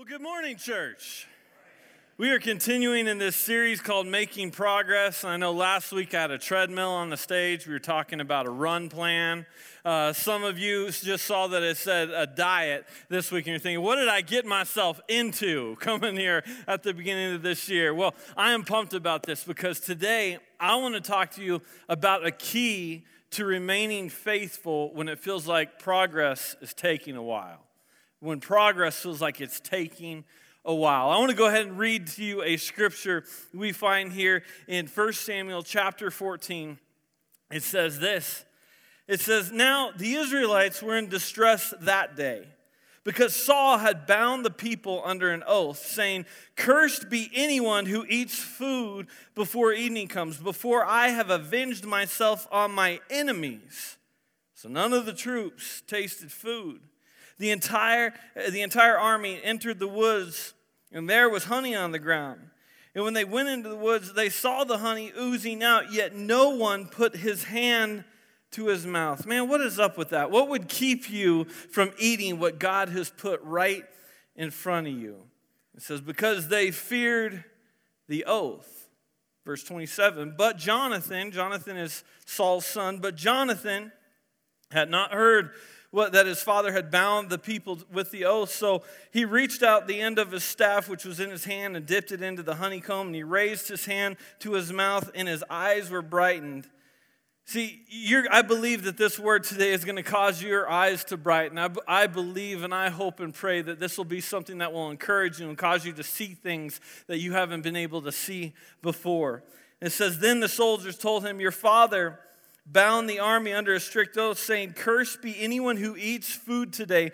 Well, good morning, church. We are continuing in this series called Making Progress. I know last week I had a treadmill on the stage. We were talking about a run plan. Uh, some of you just saw that it said a diet this week, and you're thinking, what did I get myself into coming here at the beginning of this year? Well, I am pumped about this because today I want to talk to you about a key to remaining faithful when it feels like progress is taking a while when progress feels like it's taking a while. I want to go ahead and read to you a scripture we find here in 1 Samuel chapter 14. It says this It says, Now the Israelites were in distress that day because Saul had bound the people under an oath, saying, Cursed be anyone who eats food before evening comes, before I have avenged myself on my enemies. So none of the troops tasted food. The entire, the entire army entered the woods, and there was honey on the ground. And when they went into the woods, they saw the honey oozing out, yet no one put his hand to his mouth. Man, what is up with that? What would keep you from eating what God has put right in front of you? It says, Because they feared the oath. Verse 27 But Jonathan, Jonathan is Saul's son, but Jonathan had not heard what, that his father had bound the people with the oath. So he reached out the end of his staff, which was in his hand, and dipped it into the honeycomb. And he raised his hand to his mouth, and his eyes were brightened. See, I believe that this word today is going to cause your eyes to brighten. I, I believe and I hope and pray that this will be something that will encourage you and cause you to see things that you haven't been able to see before. It says, Then the soldiers told him, Your father bound the army under a strict oath, saying, Cursed be anyone who eats food today.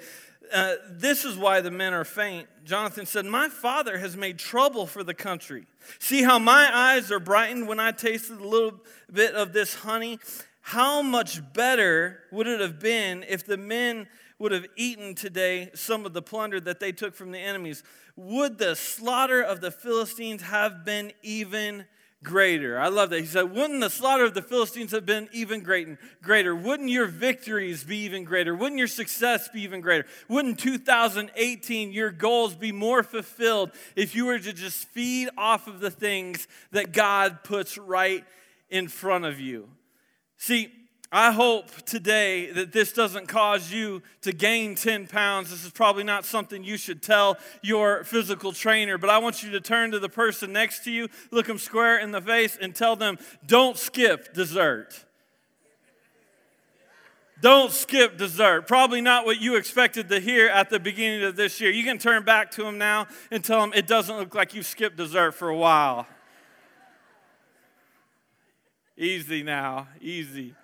Uh, this is why the men are faint. Jonathan said, My father has made trouble for the country. See how my eyes are brightened when I tasted a little bit of this honey? How much better would it have been if the men would have eaten today some of the plunder that they took from the enemies? Would the slaughter of the Philistines have been even greater. I love that. He said, Wouldn't the slaughter of the Philistines have been even greater? Wouldn't your victories be even greater? Wouldn't your success be even greater? Wouldn't 2018, your goals be more fulfilled if you were to just feed off of the things that God puts right in front of you? See, I hope today that this doesn't cause you to gain 10 pounds. This is probably not something you should tell your physical trainer, but I want you to turn to the person next to you, look them square in the face, and tell them, don't skip dessert. Don't skip dessert. Probably not what you expected to hear at the beginning of this year. You can turn back to them now and tell them it doesn't look like you've skipped dessert for a while. Easy now, easy.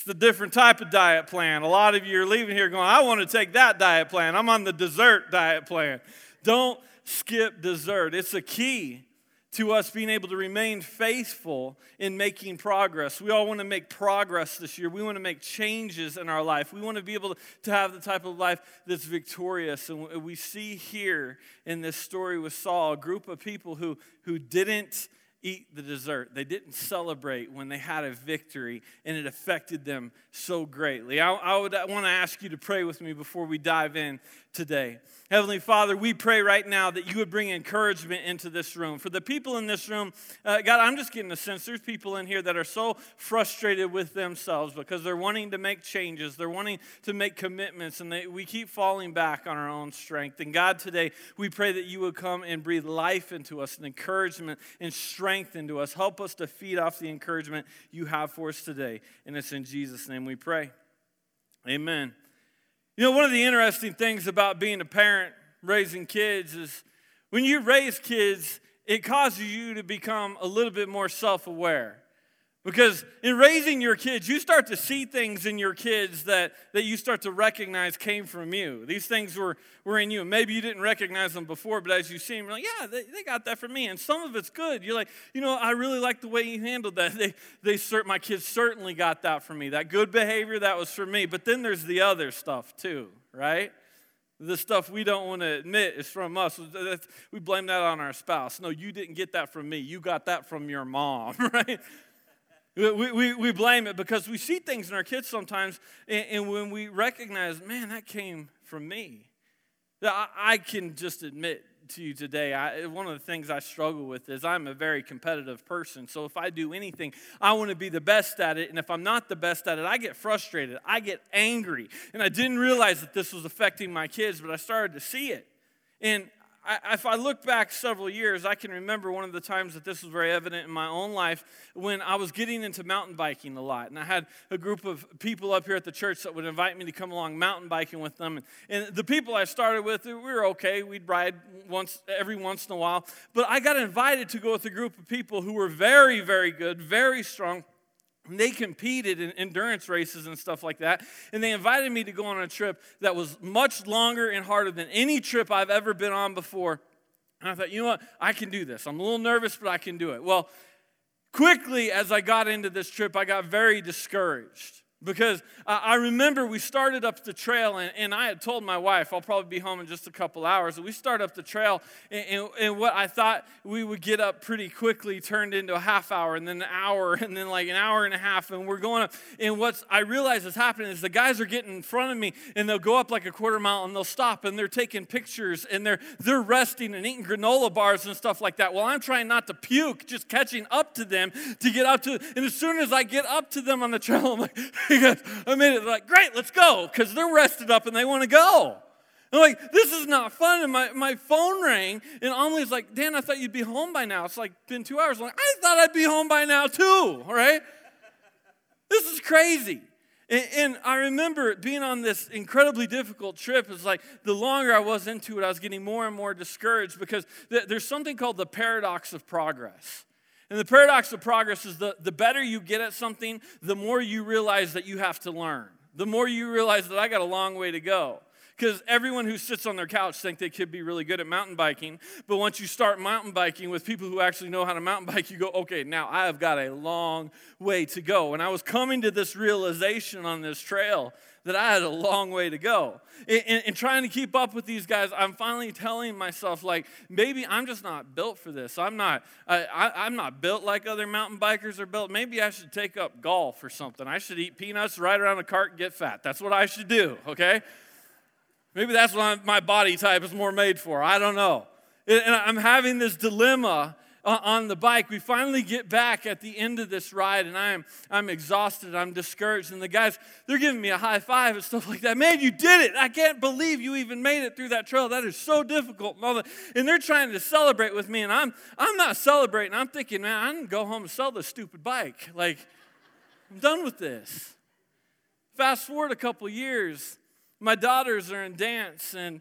It's the different type of diet plan. A lot of you are leaving here going, I want to take that diet plan. I'm on the dessert diet plan. Don't skip dessert. It's a key to us being able to remain faithful in making progress. We all want to make progress this year. We want to make changes in our life. We want to be able to have the type of life that's victorious. And we see here in this story with Saul a group of people who, who didn't eat the dessert. They didn't celebrate when they had a victory, and it affected them so greatly. I, I would want to ask you to pray with me before we dive in today. Heavenly Father, we pray right now that you would bring encouragement into this room. For the people in this room, uh, God, I'm just getting a sense there's people in here that are so frustrated with themselves because they're wanting to make changes, they're wanting to make commitments, and they, we keep falling back on our own strength. And God, today, we pray that you would come and breathe life into us and encouragement and strength into us. Help us to feed off the encouragement you have for us today. And it's in Jesus' name we pray. Amen. You know, one of the interesting things about being a parent, raising kids, is when you raise kids, it causes you to become a little bit more self aware. Because in raising your kids, you start to see things in your kids that, that you start to recognize came from you. These things were, were in you. Maybe you didn't recognize them before, but as you see them, you're like, yeah, they, they got that from me. And some of it's good. You're like, you know, I really like the way you handled that. They, they cert, my kids certainly got that from me. That good behavior, that was for me. But then there's the other stuff too, right? The stuff we don't want to admit is from us. We blame that on our spouse. No, you didn't get that from me. You got that from your mom, right? We, we, we blame it because we see things in our kids sometimes, and, and when we recognize, man, that came from me. I, I can just admit to you today, I, one of the things I struggle with is I'm a very competitive person. So if I do anything, I want to be the best at it. And if I'm not the best at it, I get frustrated. I get angry. And I didn't realize that this was affecting my kids, but I started to see it. And I, if I look back several years, I can remember one of the times that this was very evident in my own life when I was getting into mountain biking a lot. And I had a group of people up here at the church that would invite me to come along mountain biking with them. And, and the people I started with, we were okay. We'd ride once every once in a while. But I got invited to go with a group of people who were very, very good, very strong they competed in endurance races and stuff like that. And they invited me to go on a trip that was much longer and harder than any trip I've ever been on before. And I thought, you know what? I can do this. I'm a little nervous, but I can do it. Well, quickly as I got into this trip, I got very discouraged because I remember we started up the trail, and, and, I had told my wife, I'll probably be home in just a couple hours. And we start up the trail, and, and, and, what I thought we would get up pretty quickly turned into a half hour, and then an hour, and then like an hour and a half, and we're going up. And what I realize is happening is the guys are getting in front of me, and they'll go up like a quarter mile, and they'll stop, and they're taking pictures, and they're, they're resting and eating granola bars and stuff like that. Well, I'm trying not to puke, just catching up to them to get up to, and as soon as I get up to them on the trail, I'm like, goes, I made it like, great, let's go, because they're rested up and they want to go. I'm like, this is not fun. And my, my phone rang, and Amelie's like, Dan, I thought you'd be home by now. It's like been two hours. I'm like, I thought I'd be home by now too, all right? this is crazy. And, and I remember being on this incredibly difficult trip. It's like the longer I was into it, I was getting more and more discouraged because th- there's something called the paradox of progress. And the paradox of progress is the, the better you get at something, the more you realize that you have to learn. The more you realize that I got a long way to go. Because everyone who sits on their couch think they could be really good at mountain biking. But once you start mountain biking with people who actually know how to mountain bike, you go, okay, now I have got a long way to go. And I was coming to this realization on this trail that I had a long way to go. In, trying to keep up with these guys, I'm finally telling myself, like, maybe I'm just not built for this. I'm not, I, I, I'm not built like other mountain bikers are built. Maybe I should take up golf or something. I should eat peanuts, ride around a cart, and get fat. That's what I should do, okay? Maybe that's what I'm, my body type is more made for. I don't know. And I'm having this dilemma Uh, on the bike. We finally get back at the end of this ride, and I'm, I'm exhausted. I'm discouraged. And the guys, they're giving me a high five and stuff like that. Man, you did it. I can't believe you even made it through that trail. That is so difficult. And, and they're trying to celebrate with me, and I'm, I'm not celebrating. I'm thinking, man, I can go home and sell this stupid bike. Like, I'm done with this. Fast forward a couple years, my daughters are in dance, and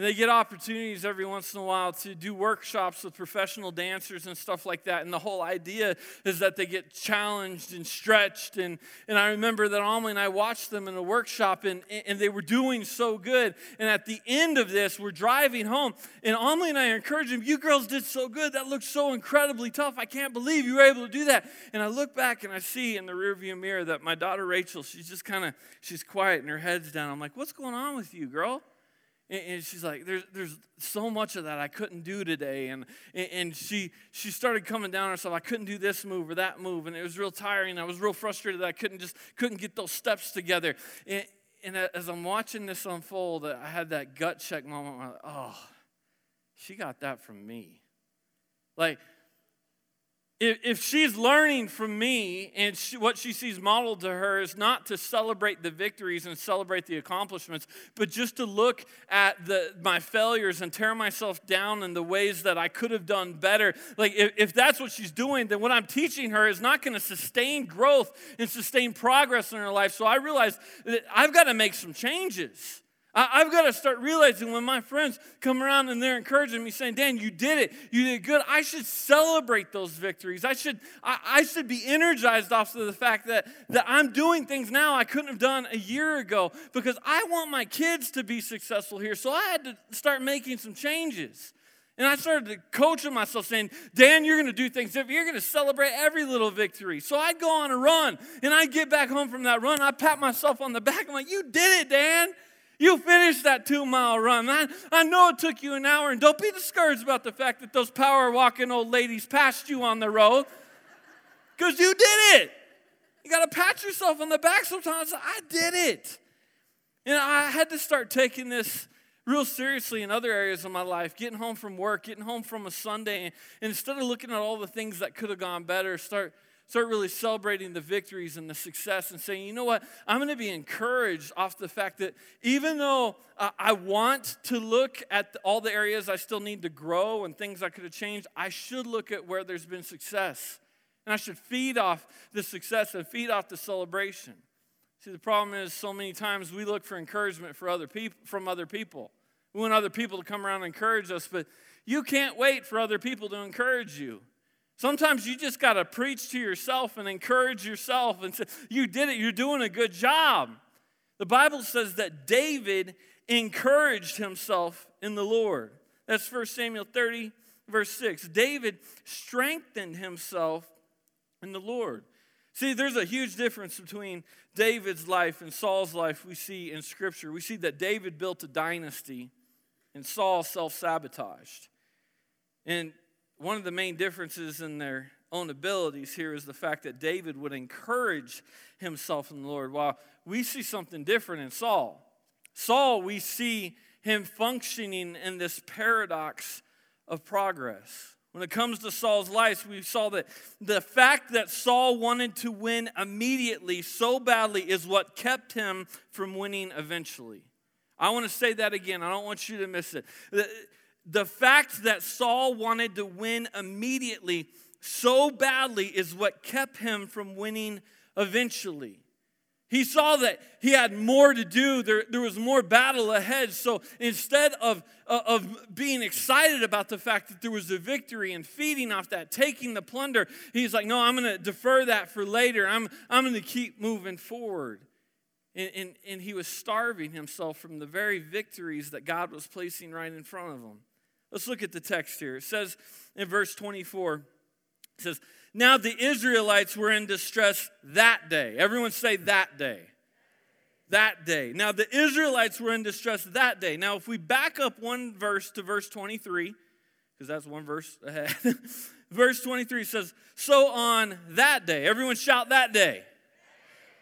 and they get opportunities every once in a while to do workshops with professional dancers and stuff like that. And the whole idea is that they get challenged and stretched. And, and I remember that Amelie and I watched them in a workshop, and, and they were doing so good. And at the end of this, we're driving home, and Amelie and I are encouraging them, You girls did so good. That looked so incredibly tough. I can't believe you were able to do that. And I look back and I see in the rearview mirror that my daughter Rachel, she's just kind of, she's quiet and her head's down. I'm like, What's going on with you, girl? And she's like, there's, there's so much of that I couldn't do today. And, and she, she started coming down herself. I couldn't do this move or that move. And it was real tiring. I was real frustrated that I couldn't just couldn't get those steps together. And, and as I'm watching this unfold, I had that gut check moment. Like, oh, she got that from me. Like, if, if she's learning from me and she, what she sees modeled to her is not to celebrate the victories and celebrate the accomplishments, but just to look at the, my failures and tear myself down in the ways that I could have done better, like if, if that's what she's doing, then what I'm teaching her is not going to sustain growth and sustain progress in her life. So I realized that I've got to make some changes. I, have got to start realizing when my friends come around and they're encouraging me, saying, Dan, you did it. You did good. I should celebrate those victories. I should, I, I should be energized off of the fact that, that I'm doing things now I couldn't have done a year ago because I want my kids to be successful here. So I had to start making some changes. And I started to coaching myself saying, Dan, you're going to do things. You're going to celebrate every little victory. So I'd go on a run and I'd get back home from that run. I'd pat myself on the back. I'm like, you did it, Dan. You finished that two mile run. I, I know it took you an hour, and don't be discouraged about the fact that those power walking old ladies passed you on the road because you did it. You got to pat yourself on the back sometimes. I did it. And I had to start taking this real seriously in other areas of my life, getting home from work, getting home from a Sunday, and instead of looking at all the things that could have gone better, start start really celebrating the victories and the success and saying, you know what, I'm going to be encouraged off the fact that even though uh, I want to look at all the areas I still need to grow and things I could have changed, I should look at where there's been success. And I should feed off the success and feed off the celebration. See, the problem is so many times we look for encouragement for other people, from other people. We want other people to come around and encourage us, but you can't wait for other people to encourage you. Sometimes you just got to preach to yourself and encourage yourself and say, You did it, you're doing a good job. The Bible says that David encouraged himself in the Lord. That's 1 Samuel 30, verse 6. David strengthened himself in the Lord. See, there's a huge difference between David's life and Saul's life we see in Scripture. We see that David built a dynasty and Saul self sabotaged. And one of the main differences in their own abilities here is the fact that David would encourage himself in the Lord, while we see something different in Saul. Saul, we see him functioning in this paradox of progress. When it comes to Saul's life, we saw that the fact that Saul wanted to win immediately so badly is what kept him from winning eventually. I want to say that again. I don't want you to miss it the fact that Saul wanted to win immediately so badly is what kept him from winning eventually. He saw that he had more to do, there, there was more battle ahead. So instead of, uh, of being excited about the fact that there was a victory and feeding off that, taking the plunder, he's like, No, I'm going to defer that for later. I'm, I'm going to keep moving forward. And, and, and he was starving himself from the very victories that God was placing right in front of him. Let's look at the text here. It says in verse 24, it says, Now the Israelites were in distress that day. Everyone say that day. That day. Now the Israelites were in distress that day. Now, if we back up one verse to verse 23, because that's one verse ahead, verse 23 says, So on that day, everyone shout that day.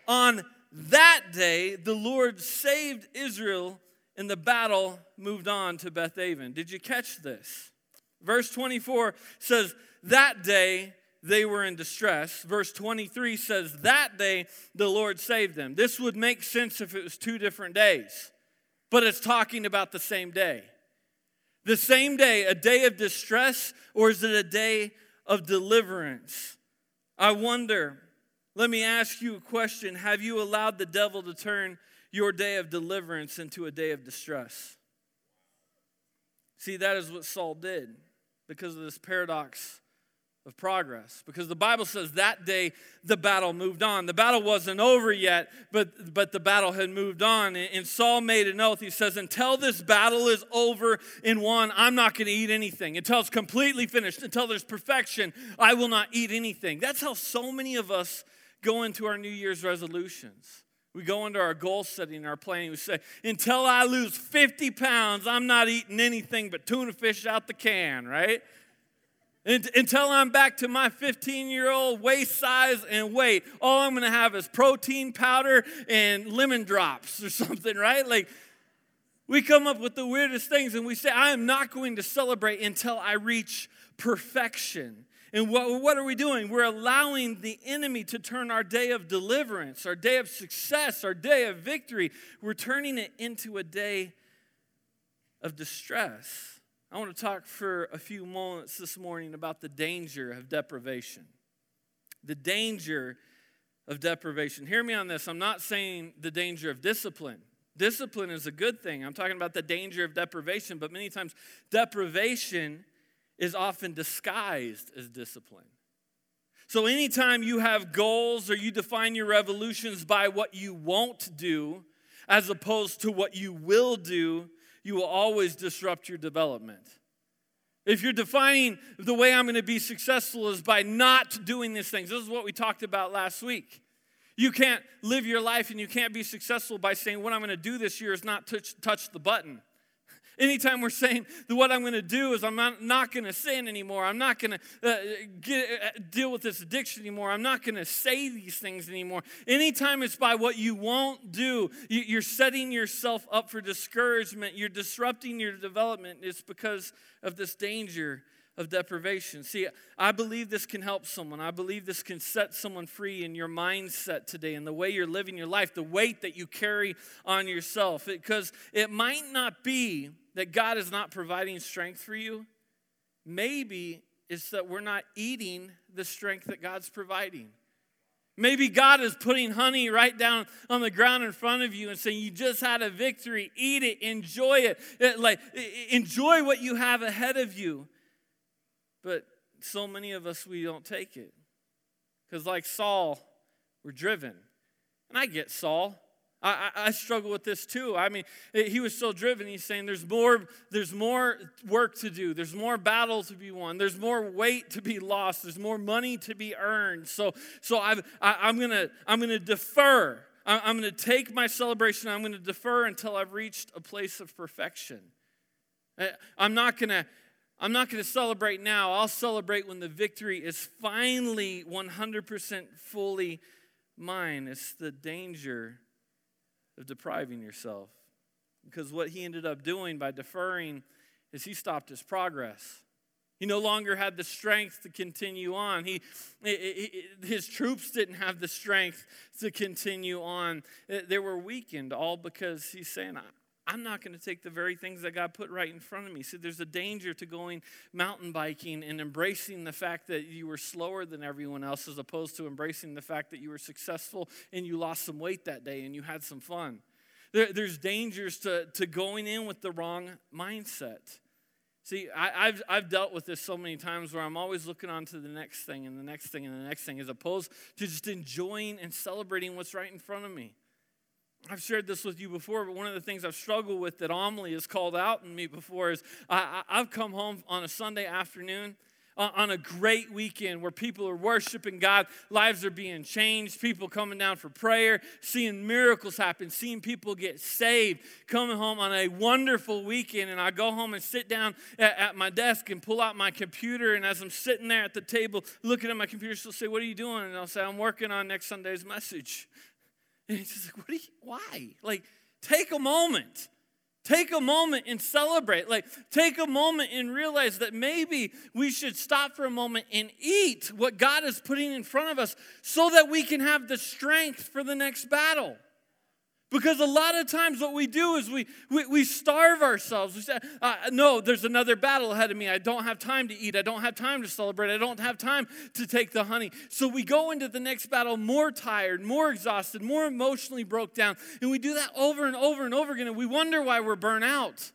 On that day, the Lord saved Israel and the battle moved on to Beth Aven. Did you catch this? Verse 24 says, That day they were in distress. Verse 23 says, That day the Lord saved them. This would make sense if it was two different days, but it's talking about the same day. The same day, a day of distress, or is it a day of deliverance? I wonder, let me ask you a question Have you allowed the devil to turn your day of deliverance into a day of distress. See, that is what Saul did because of this paradox of progress. Because the Bible says that day the battle moved on. The battle wasn't over yet, but, but the battle had moved on. And Saul made an oath. He says, Until this battle is over and won, I'm not going to eat anything. Until it's completely finished, until there's perfection, I will not eat anything. That's how so many of us go into our New Year's resolutions. We go into our goal setting, our planning. We say, until I lose 50 pounds, I'm not eating anything but tuna fish out the can, right? Until I'm back to my 15 year old waist size and weight, all I'm gonna have is protein powder and lemon drops or something, right? Like, we come up with the weirdest things and we say, I am not going to celebrate until I reach perfection. And what, what are we doing? We're allowing the enemy to turn our day of deliverance, our day of success, our day of victory, we're turning it into a day of distress. I want to talk for a few moments this morning about the danger of deprivation. The danger of deprivation. Hear me on this. I'm not saying the danger of discipline. Discipline is a good thing. I'm talking about the danger of deprivation, but many times deprivation is often disguised as discipline. So, anytime you have goals or you define your revolutions by what you won't do as opposed to what you will do, you will always disrupt your development. If you're defining the way I'm going to be successful is by not doing these things, this is what we talked about last week. You can't live your life and you can't be successful by saying, What I'm going to do this year is not touch, touch the button. Anytime we're saying that what I'm going to do is I'm not, not going to sin anymore, I'm not going to uh, get, uh, deal with this addiction anymore, I'm not going to say these things anymore. Anytime it's by what you won't do, you, you're setting yourself up for discouragement, you're disrupting your development. It's because of this danger of deprivation. See, I believe this can help someone. I believe this can set someone free in your mindset today and the way you're living your life, the weight that you carry on yourself. Because it might not be that God is not providing strength for you. Maybe it's that we're not eating the strength that God's providing. Maybe God is putting honey right down on the ground in front of you and saying, You just had a victory. Eat it, enjoy it. it like, enjoy what you have ahead of you. But so many of us, we don't take it. Because, like Saul, we're driven. And I get Saul. I, I, I, struggle with this too. I mean, he was so driven. He's saying there's more, there's more work to do. There's more battle to be won. There's more weight to be lost. There's more money to be earned. So, so I've, I, i am gonna, I'm gonna defer. I, I'm gonna take my celebration. I'm gonna defer until I've reached a place of perfection. I'm not gonna I'm not going to celebrate now. I'll celebrate when the victory is finally 100% fully mine. It's the danger of depriving yourself. Because what he ended up doing by deferring is he stopped his progress. He no longer had the strength to continue on. He, his troops didn't have the strength to continue on. They were weakened, all because he's saying, I'm not going to take the very things that God put right in front of me. See, there's a danger to going mountain biking and embracing the fact that you were slower than everyone else as opposed to embracing the fact that you were successful and you lost some weight that day and you had some fun. There, there's dangers to, to going in with the wrong mindset. See, I, have I've dealt with this so many times where I'm always looking on to the next thing and the next thing and the next thing as opposed to just enjoying and celebrating what's right in front of me. I've shared this with you before, but one of the things I've struggled with that Amelie has called out in me before is I, have come home on a Sunday afternoon uh, on a great weekend where people are worshiping God, lives are being changed, people coming down for prayer, seeing miracles happen, seeing people get saved, coming home on a wonderful weekend. And I go home and sit down at, at my desk and pull out my computer. And as I'm sitting there at the table looking at my computer, she'll say, What are you doing? And I'll say, I'm working on next Sunday's message. And he's just like, what do you, why? Like, take a moment. Take a moment and celebrate. Like, take a moment and realize that maybe we should stop for a moment and eat what God is putting in front of us so that we can have the strength for the next battle. Because a lot of times what we do is we, we, we starve ourselves. We say, uh, no, there's another battle ahead of me. I don't have time to eat. I don't have time to celebrate. I don't have time to take the honey. So we go into the next battle more tired, more exhausted, more emotionally broke down. And we do that over and over and over again. And we wonder why we're burnt out.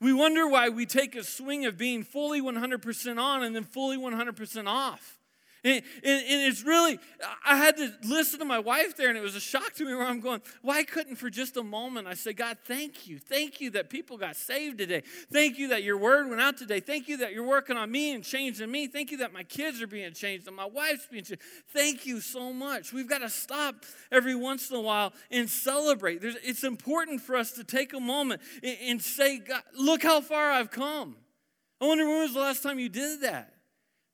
We wonder why we take a swing of being fully 100% on and then fully 100% off. And, and, and, it's really, I had to listen to my wife there, and it was a shock to me where I'm going, why couldn't for just a moment I say, God, thank you. Thank you that people got saved today. Thank you that your word went out today. Thank you that you're working on me and changing me. Thank you that my kids are being changed and my wife's being changed. Thank you so much. We've got to stop every once in a while and celebrate. There's, it's important for us to take a moment and, and say, God, look how far I've come. I wonder when was the last time you did that?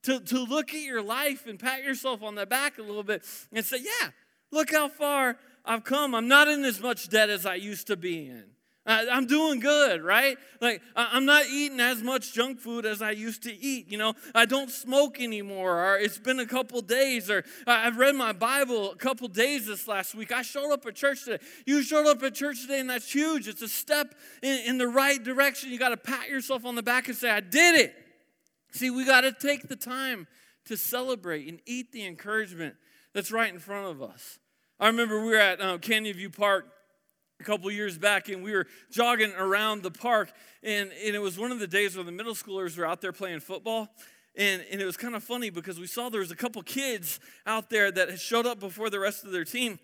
To, to look at your life and pat yourself on the back a little bit and say, Yeah, look how far I've come. I'm not in as much debt as I used to be in. I'm doing good, right? Like, I'm not eating as much junk food as I used to eat. You know, I don't smoke anymore, or it's been a couple days, or I've read my Bible a couple days this last week. I showed up at church today. You showed up at church today, and that's huge. It's a step in, in the right direction. You got to pat yourself on the back and say, I did it. See, we got to take the time to celebrate and eat the encouragement that's right in front of us. I remember we were at uh, Canyon View Park a couple years back and we were jogging around the park and, and it was one of the days where the middle schoolers were out there playing football and, and it was kind of funny because we saw there was a couple kids out there that had showed up before the rest of their team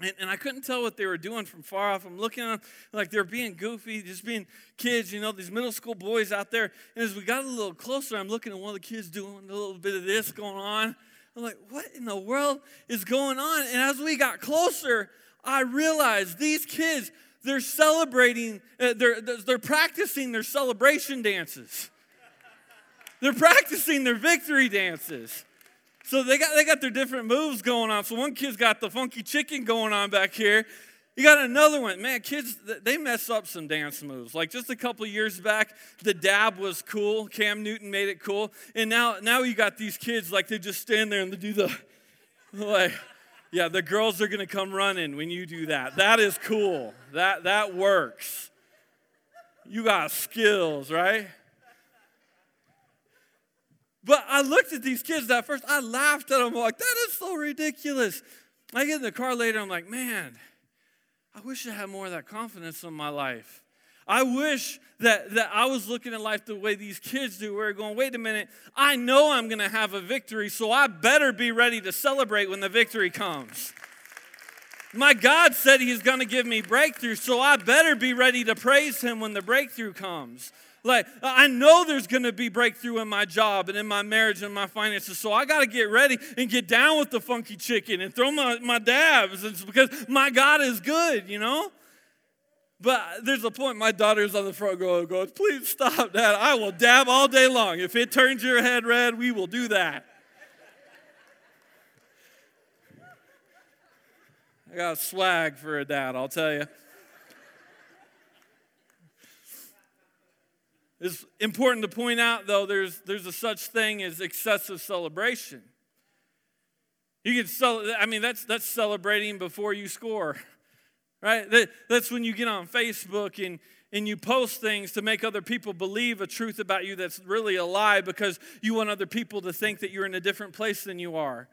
and, and, I couldn't tell what they were doing from far off. I'm looking at them like they're being goofy, just being kids, you know, these middle school boys out there. And as we got a little closer, I'm looking at one of the kids doing a little bit of this going on. I'm like, what in the world is going on? And as we got closer, I realized these kids, they're celebrating, uh, they're, they're practicing their celebration dances. They're practicing their victory dances. So they got, they got their different moves going on. So one kid's got the funky chicken going on back here. You got another one. Man, kids, they mess up some dance moves. Like just a couple years back, the dab was cool. Cam Newton made it cool. And now, now you got these kids, like they just stand there and they do the, like, yeah, the girls are to come running when you do that. That is cool. That, that works. You got skills, right? But I looked at these kids at first, I laughed at them, like, that is so ridiculous. I get in the car later, I'm like, man, I wish I had more of that confidence in my life. I wish that, that I was looking at life the way these kids do, where going, wait a minute, I know I'm going to have a victory, so I better be ready to celebrate when the victory comes. My God said He's going to give me breakthrough, so I better be ready to praise Him when the breakthrough comes. Like, I know there's going to be breakthrough in my job and in my marriage and my finances. So I got to get ready and get down with the funky chicken and throw my, my dabs. It's because my God is good, you know? But there's a point, my daughter's on the front row goes, Please stop that. I will dab all day long. If it turns your head red, we will do that. I got swag for a dad, I'll tell you. It's important to point out, though, there's, there's a such thing as excessive celebration. You can sell, I mean, that's, that's celebrating before you score, right? That, that's when you get on Facebook and, and you post things to make other people believe a truth about you that's really a lie because you want other people to think that you're in a different place than you are.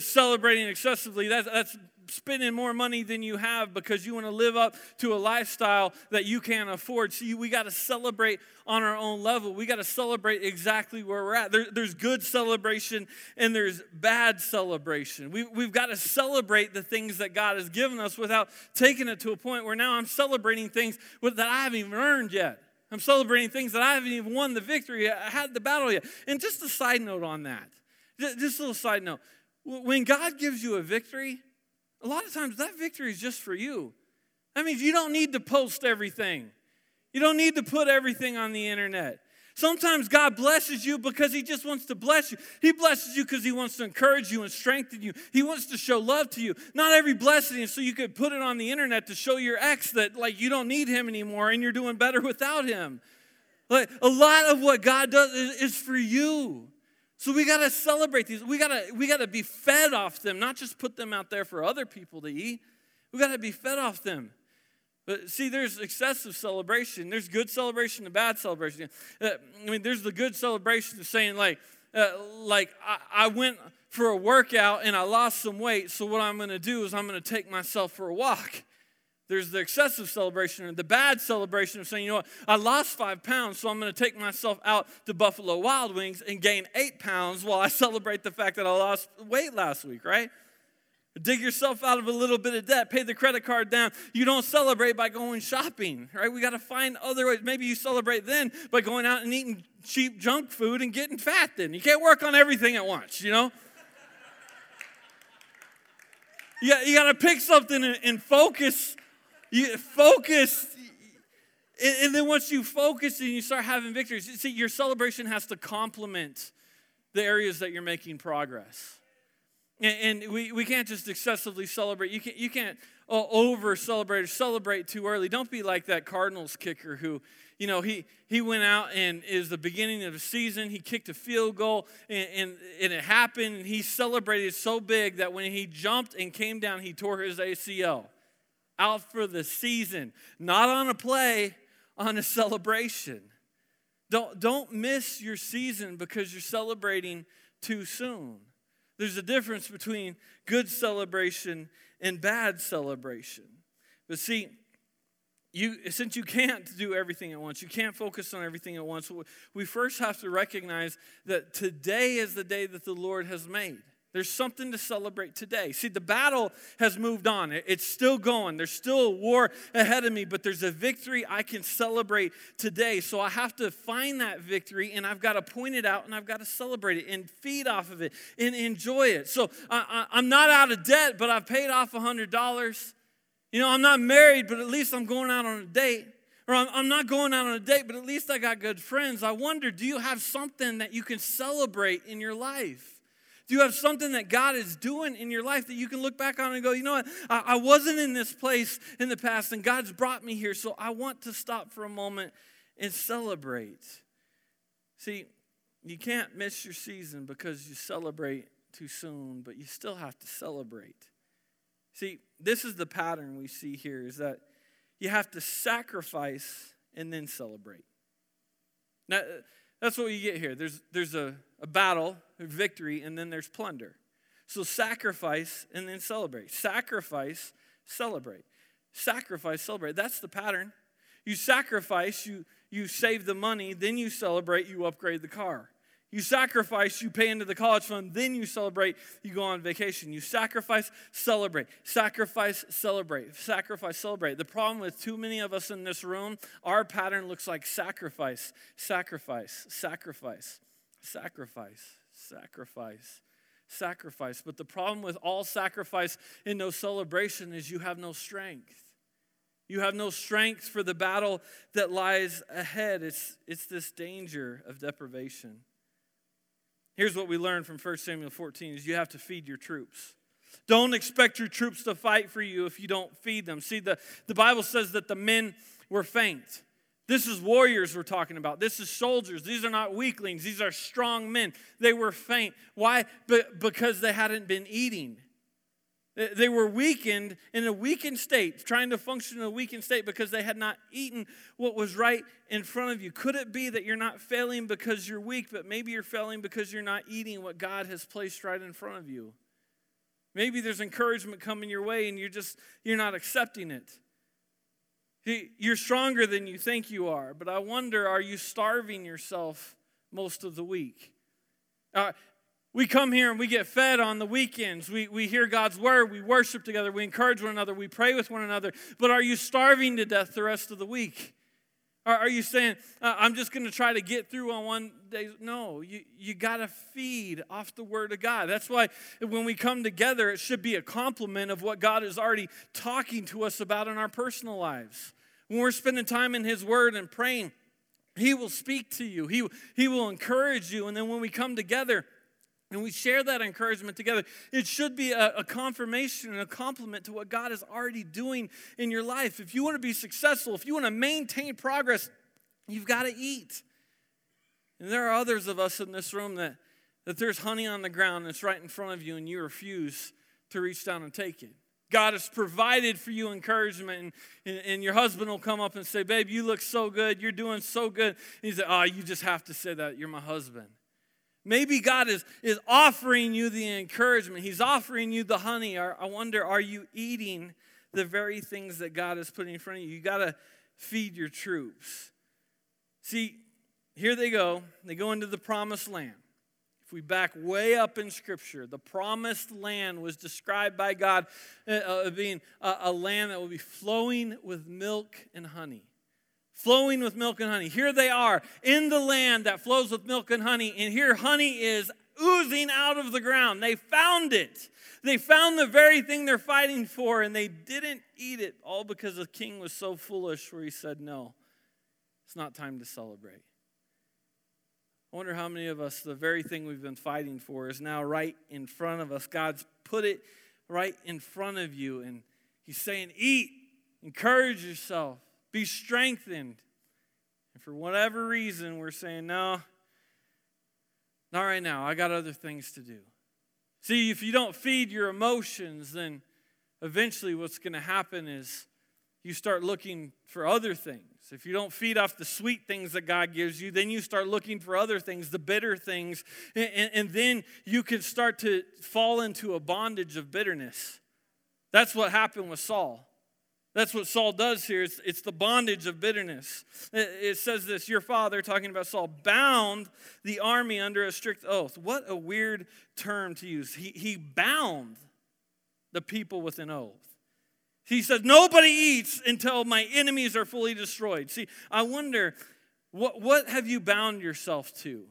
Celebrating excessively, that's, that's spending more money than you have because you want to live up to a lifestyle that you can't afford. See, we got to celebrate on our own level. We got to celebrate exactly where we're at. There, there's good celebration and there's bad celebration. We, we've got to celebrate the things that God has given us without taking it to a point where now I'm celebrating things that I haven't even earned yet. I'm celebrating things that I haven't even won the victory, I had the battle yet. And just a side note on that, just a little side note. When God gives you a victory, a lot of times that victory is just for you. That means you don't need to post everything, you don't need to put everything on the internet. Sometimes God blesses you because He just wants to bless you. He blesses you because He wants to encourage you and strengthen you. He wants to show love to you. Not every blessing is so you could put it on the internet to show your ex that like you don't need him anymore and you're doing better without him. Like a lot of what God does is, is for you. So we got to celebrate these. We got to we got to be fed off them, not just put them out there for other people to eat. We got to be fed off them. But see, there's excessive celebration. There's good celebration and bad celebration. Uh, I mean, there's the good celebration of saying like, uh, like I, I went for a workout and I lost some weight. So what I'm going to do is I'm going to take myself for a walk. There's the excessive celebration and the bad celebration of saying, you know what, I lost five pounds, so I'm going to take myself out to Buffalo Wild Wings and gain eight pounds while I celebrate the fact that I lost weight last week, right? Dig yourself out of a little bit of debt, pay the credit card down. You don't celebrate by going shopping, right? We got to find other ways. Maybe you celebrate then by going out and eating cheap junk food and getting fat then. You can't work on everything at once, you know? you, you got to pick something and, and focus you focus. And then once you focus and you start having victories, you see, your celebration has to complement the areas that you're making progress. And, we, we can't just excessively celebrate. You can't, you can't uh, over celebrate or celebrate too early. Don't be like that Cardinals kicker who, you know, he, he went out and is the beginning of the season. He kicked a field goal and, and, and it happened. And he celebrated so big that when he jumped and came down, he tore his ACL out for the season, not on a play, on a celebration. Don't, don't miss your season because you're celebrating too soon. There's a difference between good celebration and bad celebration. But see, you, since you can't do everything at once, you can't focus on everything at once, we first have to recognize that today is the day that the Lord has made. There's something to celebrate today. See, the battle has moved on. It's still going. There's still a war ahead of me, but there's a victory I can celebrate today. So I have to find that victory and I've got to point it out and I've got to celebrate it and feed off of it and enjoy it. So I, am not out of debt, but I've paid off $100. You know, I'm not married, but at least I'm going out on a date. Or I'm, I'm not going out on a date, but at least I got good friends. I wonder, do you have something that you can celebrate in your life? Do you have something that God is doing in your life that you can look back on and go, you know what? I, I wasn't in this place in the past, and God's brought me here, so I want to stop for a moment and celebrate. See, you can't miss your season because you celebrate too soon, but you still have to celebrate. See, this is the pattern we see here is that you have to sacrifice and then celebrate. Now, that's what you get here. There's, there's a, a battle, a victory, and then there's plunder. So sacrifice and then celebrate. Sacrifice, celebrate. Sacrifice, celebrate. That's the pattern. You sacrifice, you, you save the money, then you celebrate, you upgrade the car. You sacrifice, you pay into the college fund, then you celebrate, you go on vacation. You sacrifice, celebrate. Sacrifice, celebrate. Sacrifice, celebrate. The problem with too many of us in this room, our pattern looks like sacrifice, sacrifice, sacrifice, sacrifice, sacrifice, sacrifice. But the problem with all sacrifice and no celebration is you have no strength. You have no strength for the battle that lies ahead. It's, it's this danger of deprivation. Here's what we learn from 1 Samuel 14 is you have to feed your troops. Don't expect your troops to fight for you if you don't feed them. See, the, the Bible says that the men were faint. This is warriors we're talking about. This is soldiers. These are not weaklings. These are strong men. They were faint. Why? But because they hadn't been eating. They were weakened in a weakened state, trying to function in a weakened state because they had not eaten what was right in front of you. Could it be that you're not failing because you're weak, but maybe you're failing because you're not eating what God has placed right in front of you? Maybe there's encouragement coming your way and you're just you're not accepting it. You're stronger than you think you are, but I wonder are you starving yourself most of the week? Uh, we come here and we get fed on the weekends. We, we hear God's word. We worship together. We encourage one another. We pray with one another. But are you starving to death the rest of the week? Are you saying, uh, I'm just going to try to get through on one day? No, you, you got to feed off the word of God. That's why when we come together, it should be a complement of what God is already talking to us about in our personal lives. When we're spending time in His word and praying, He will speak to you, He, he will encourage you. And then when we come together, and we share that encouragement together, it should be a, a, confirmation and a complement to what God is already doing in your life. If you want to be successful, if you want to maintain progress, you've got to eat. And there are others of us in this room that, that there's honey on the ground that's right in front of you and you refuse to reach down and take it. God has provided for you encouragement, and, and, and, your husband will come up and say, Babe, you look so good. You're doing so good. And he said, Oh, you just have to say that. You're my husband. Maybe God is, is offering you the encouragement. He's offering you the honey. I wonder, are you eating the very things that God is putting in front of you? You got to feed your troops. See, here they go. They go into the promised land. If we back way up in Scripture, the promised land was described by God uh, uh being a, a land that will be flowing with milk and honey flowing with milk and honey. Here they are in the land that flows with milk and honey, and here honey is oozing out of the ground. They found it. They found the very thing they're fighting for, and they didn't eat it, all because the king was so foolish where he said, No, it's not time to celebrate. I wonder how many of us, the very thing we've been fighting for is now right in front of us. God's put it right in front of you, and He's saying, Eat, encourage yourself. Be strengthened. And for whatever reason, we're saying, no, not right now. I got other things to do. See, if you don't feed your emotions, then eventually what's going to happen is you start looking for other things. If you don't feed off the sweet things that God gives you, then you start looking for other things, the bitter things, and, and, and then you can start to fall into a bondage of bitterness. That's what happened with Saul. That's what Saul does here. It's, it's the bondage of bitterness. It, it, says this Your father, talking about Saul, bound the army under a strict oath. What a weird term to use. He, he bound the people with an oath. He says, Nobody eats until my enemies are fully destroyed. See, I wonder, what, what have you bound yourself to?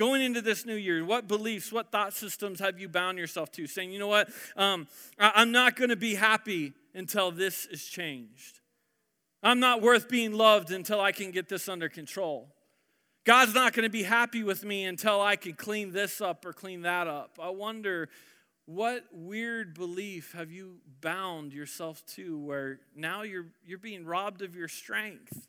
Going into this new year, what beliefs, what thought systems have you bound yourself to? Saying, you know what, um, I, I'm not going to be happy until this is changed. I'm not worth being loved until I can get this under control. God's not going to be happy with me until I can clean this up or clean that up. I wonder what weird belief have you bound yourself to where now you're, you're being robbed of your strength?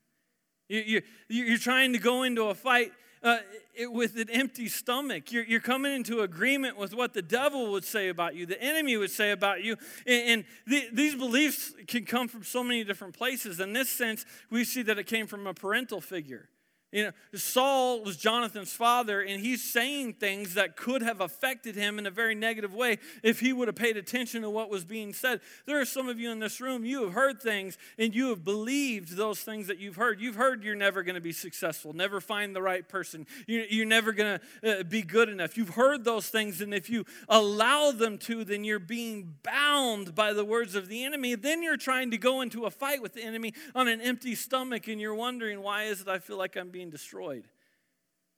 You, you, you're trying to go into a fight uh, it, with an empty stomach. You're, you're coming into agreement with what the devil would say about you, the enemy would say about you. And, and the, these beliefs can come from so many different places. In this sense, we see that it came from a parental figure. You know, Saul was Jonathan's father, and he's saying things that could have affected him in a very negative way if he would have paid attention to what was being said. There are some of you in this room, you have heard things and you have believed those things that you've heard. You've heard you're never going to be successful, never find the right person, you're never going to uh, be good enough. You've heard those things, and if you allow them to, then you're being bound by the words of the enemy. Then you're trying to go into a fight with the enemy on an empty stomach, and you're wondering, why is it I feel like I'm being being destroyed?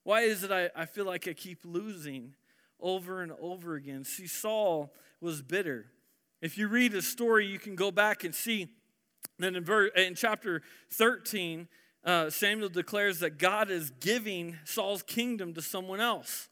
Why is it I, I feel like I keep losing over and over again? See, Saul was bitter. If you read his story, you can go back and see that in, ver- in chapter 13, uh, Samuel declares that God is giving Saul's kingdom to someone else.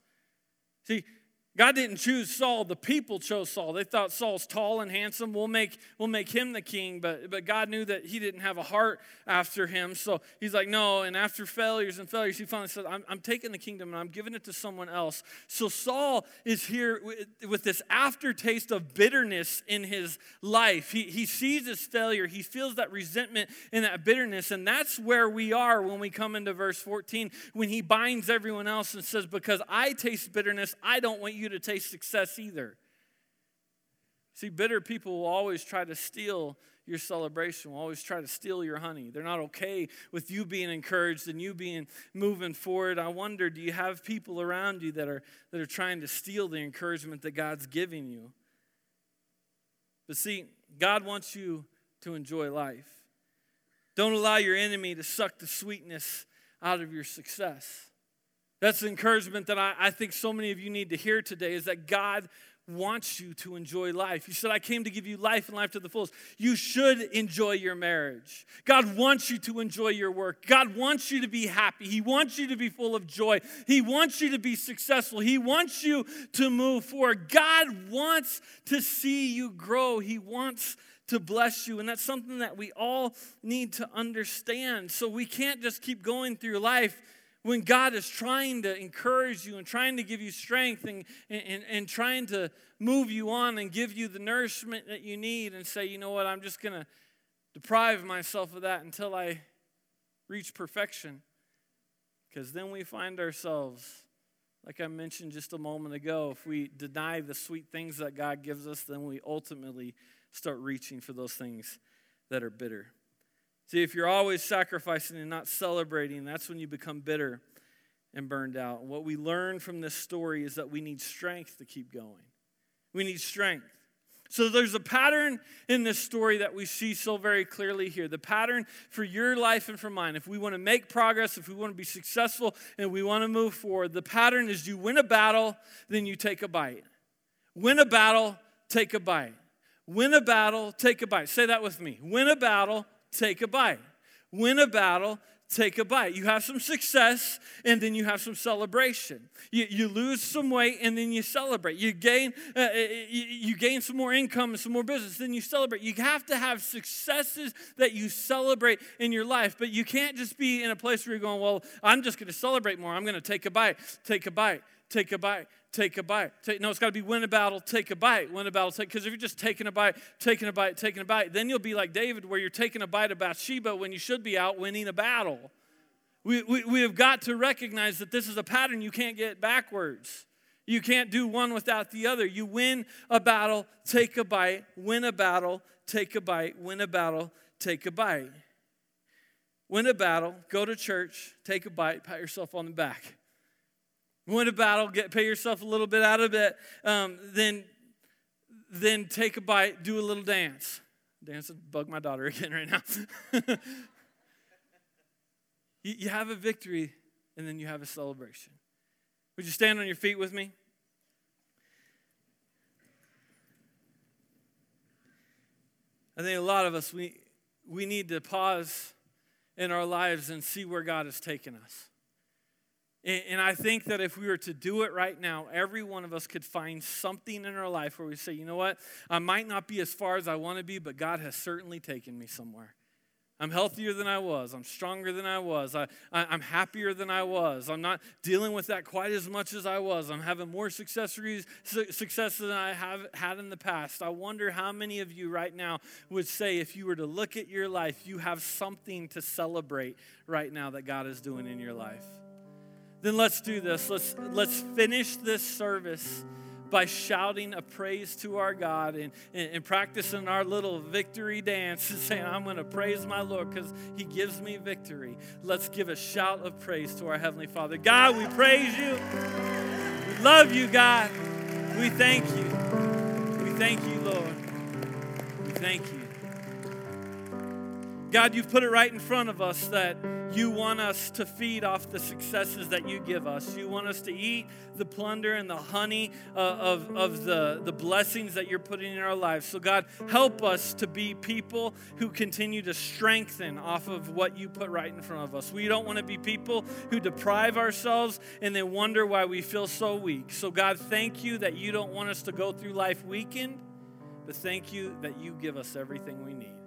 See, God didn't choose Saul, the people chose Saul. They thought Saul's tall and handsome. We'll make, we'll make him the king. But, but God knew that he didn't have a heart after him. So he's like, no. And after failures and failures, he finally said, I'm, I'm taking the kingdom and I'm giving it to someone else. So Saul is here with, with this aftertaste of bitterness in his life. He, he sees his failure, he feels that resentment and that bitterness. And that's where we are when we come into verse 14, when he binds everyone else and says, Because I taste bitterness, I don't want you you to taste success either. See, bitter people will always try to steal your celebration, will always try to steal your honey. They're not okay with you being encouraged and you being moving forward. I wonder, do you have people around you that are, that are trying to steal the encouragement that God's giving you? But see, God wants you to enjoy life. Don't allow your enemy to suck the sweetness out of your success. That's the encouragement that I, I think so many of you need to hear today is that God wants you to enjoy life. He said, I came to give you life and life to the fullest. You should enjoy your marriage. God wants you to enjoy your work. God wants you to be happy. He wants you to be full of joy. He wants you to be successful. He wants you to move forward. God wants to see you grow. He wants to bless you. And that's something that we all need to understand. So we can't just keep going through life when God is trying to encourage you and trying to give you strength and, and, and trying to move you on and give you the nourishment that you need and say, you know what, I'm just going to deprive myself of that until I reach perfection. Because then we find ourselves, like I mentioned just a moment ago, if we deny the sweet things that God gives us, then we ultimately start reaching for those things that are bitter. See, if you're always sacrificing and not celebrating, that's when you become bitter and burned out. What we learn from this story is that we need strength to keep going. We need strength. So there's a pattern in this story that we see so very clearly here. The pattern for your life and for mine. If we want to make progress, if we want to be successful, and we want to move forward, the pattern is you win a battle, then you take a bite. Win a battle, take a bite. Win a battle, take a bite. Say that with me. Win a battle, take a bite. Win a battle, take a bite. You have some success and then you have some celebration. You, you lose some weight and then you celebrate. You gain, uh, uh you, you gain some more income and some more business, then you celebrate. You have to have successes that you celebrate in your life, but you can't just be in a place where you're going, well, I'm just going to celebrate more. I'm going to take a bite, take a bite, take a bite, take a bite. Take, no, it's got to be win a battle, take a bite, win a battle, take. Because if you're just taking a bite, taking a bite, taking a bite, then you'll be like David, where you're taking a bite of Bathsheba when you should be out winning a battle. We, we, we have got to recognize that this is a pattern you can't get backwards. You can't do one without the other. You win a battle, take a bite, win a battle, take a bite, win a battle, take a bite. Win a battle, go to church, take a bite, pat yourself on the back. Win a battle, get pay yourself a little bit out of it, um, then, then take a bite, do a little dance. Dance bug my daughter again right now. you, you have a victory, and then you have a celebration. Would you stand on your feet with me? I think a lot of us, we, we need to pause in our lives and see where God has taken us. And, I think that if we were to do it right now, every one of us could find something in our life where we say, you know what, I might not be as far as I want to be, but God has certainly taken me somewhere. I'm healthier than I was. I'm stronger than I was. I, I, am happier than I was. I'm not dealing with that quite as much as I was. I'm having more success, success than I have had in the past. I wonder how many of you right now would say, if you were to look at your life, you have something to celebrate right now that God is doing in your life. Then let's do this. Let's, let's finish this service by shouting a praise to our God and, and, and practicing our little victory dance and saying, I'm going to praise my Lord because he gives me victory. Let's give a shout of praise to our Heavenly Father. God, we praise you. We love you, God. We thank you. We thank you, Lord. We thank you. God, you've put it right in front of us that you want us to feed off the successes that you give us. You want us to eat the plunder and the honey uh, of, of the, the blessings that you're putting in our lives. So, God, help us to be people who continue to strengthen off of what you put right in front of us. We don't want to be people who deprive ourselves and then wonder why we feel so weak. So, God, thank you that you don't want us to go through life weakened, but thank you that you give us everything we need.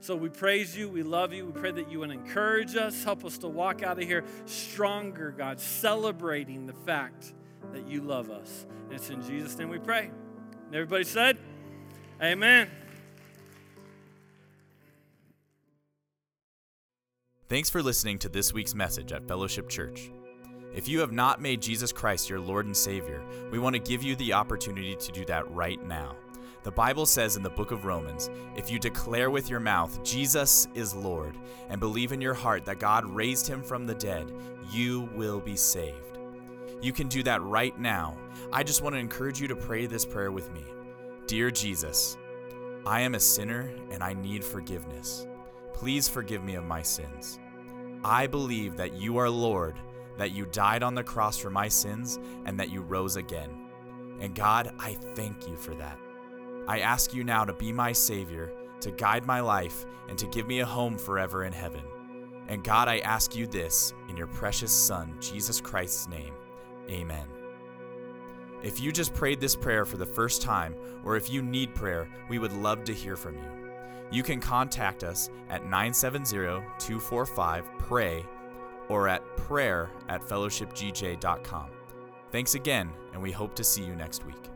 So we praise you. We love you. We pray that you would encourage us. Help us to walk out of here stronger, God, celebrating the fact that you love us. And it's in Jesus' name we pray. And everybody said, Amen. Thanks for listening to this week's message at Fellowship Church. If you have not made Jesus Christ your Lord and Savior, we want to give you the opportunity to do that right now. The Bible says in the book of Romans if you declare with your mouth, Jesus is Lord, and believe in your heart that God raised him from the dead, you will be saved. You can do that right now. I just want to encourage you to pray this prayer with me Dear Jesus, I am a sinner and I need forgiveness. Please forgive me of my sins. I believe that you are Lord, that you died on the cross for my sins, and that you rose again. And God, I thank you for that. I ask you now to be my Savior, to guide my life, and to give me a home forever in heaven. And God, I ask you this in your precious Son, Jesus Christ's name. Amen. If you just prayed this prayer for the first time, or if you need prayer, we would love to hear from you. You can contact us at 970 245 PRAY or at prayer at fellowshipgj.com. Thanks again, and we hope to see you next week.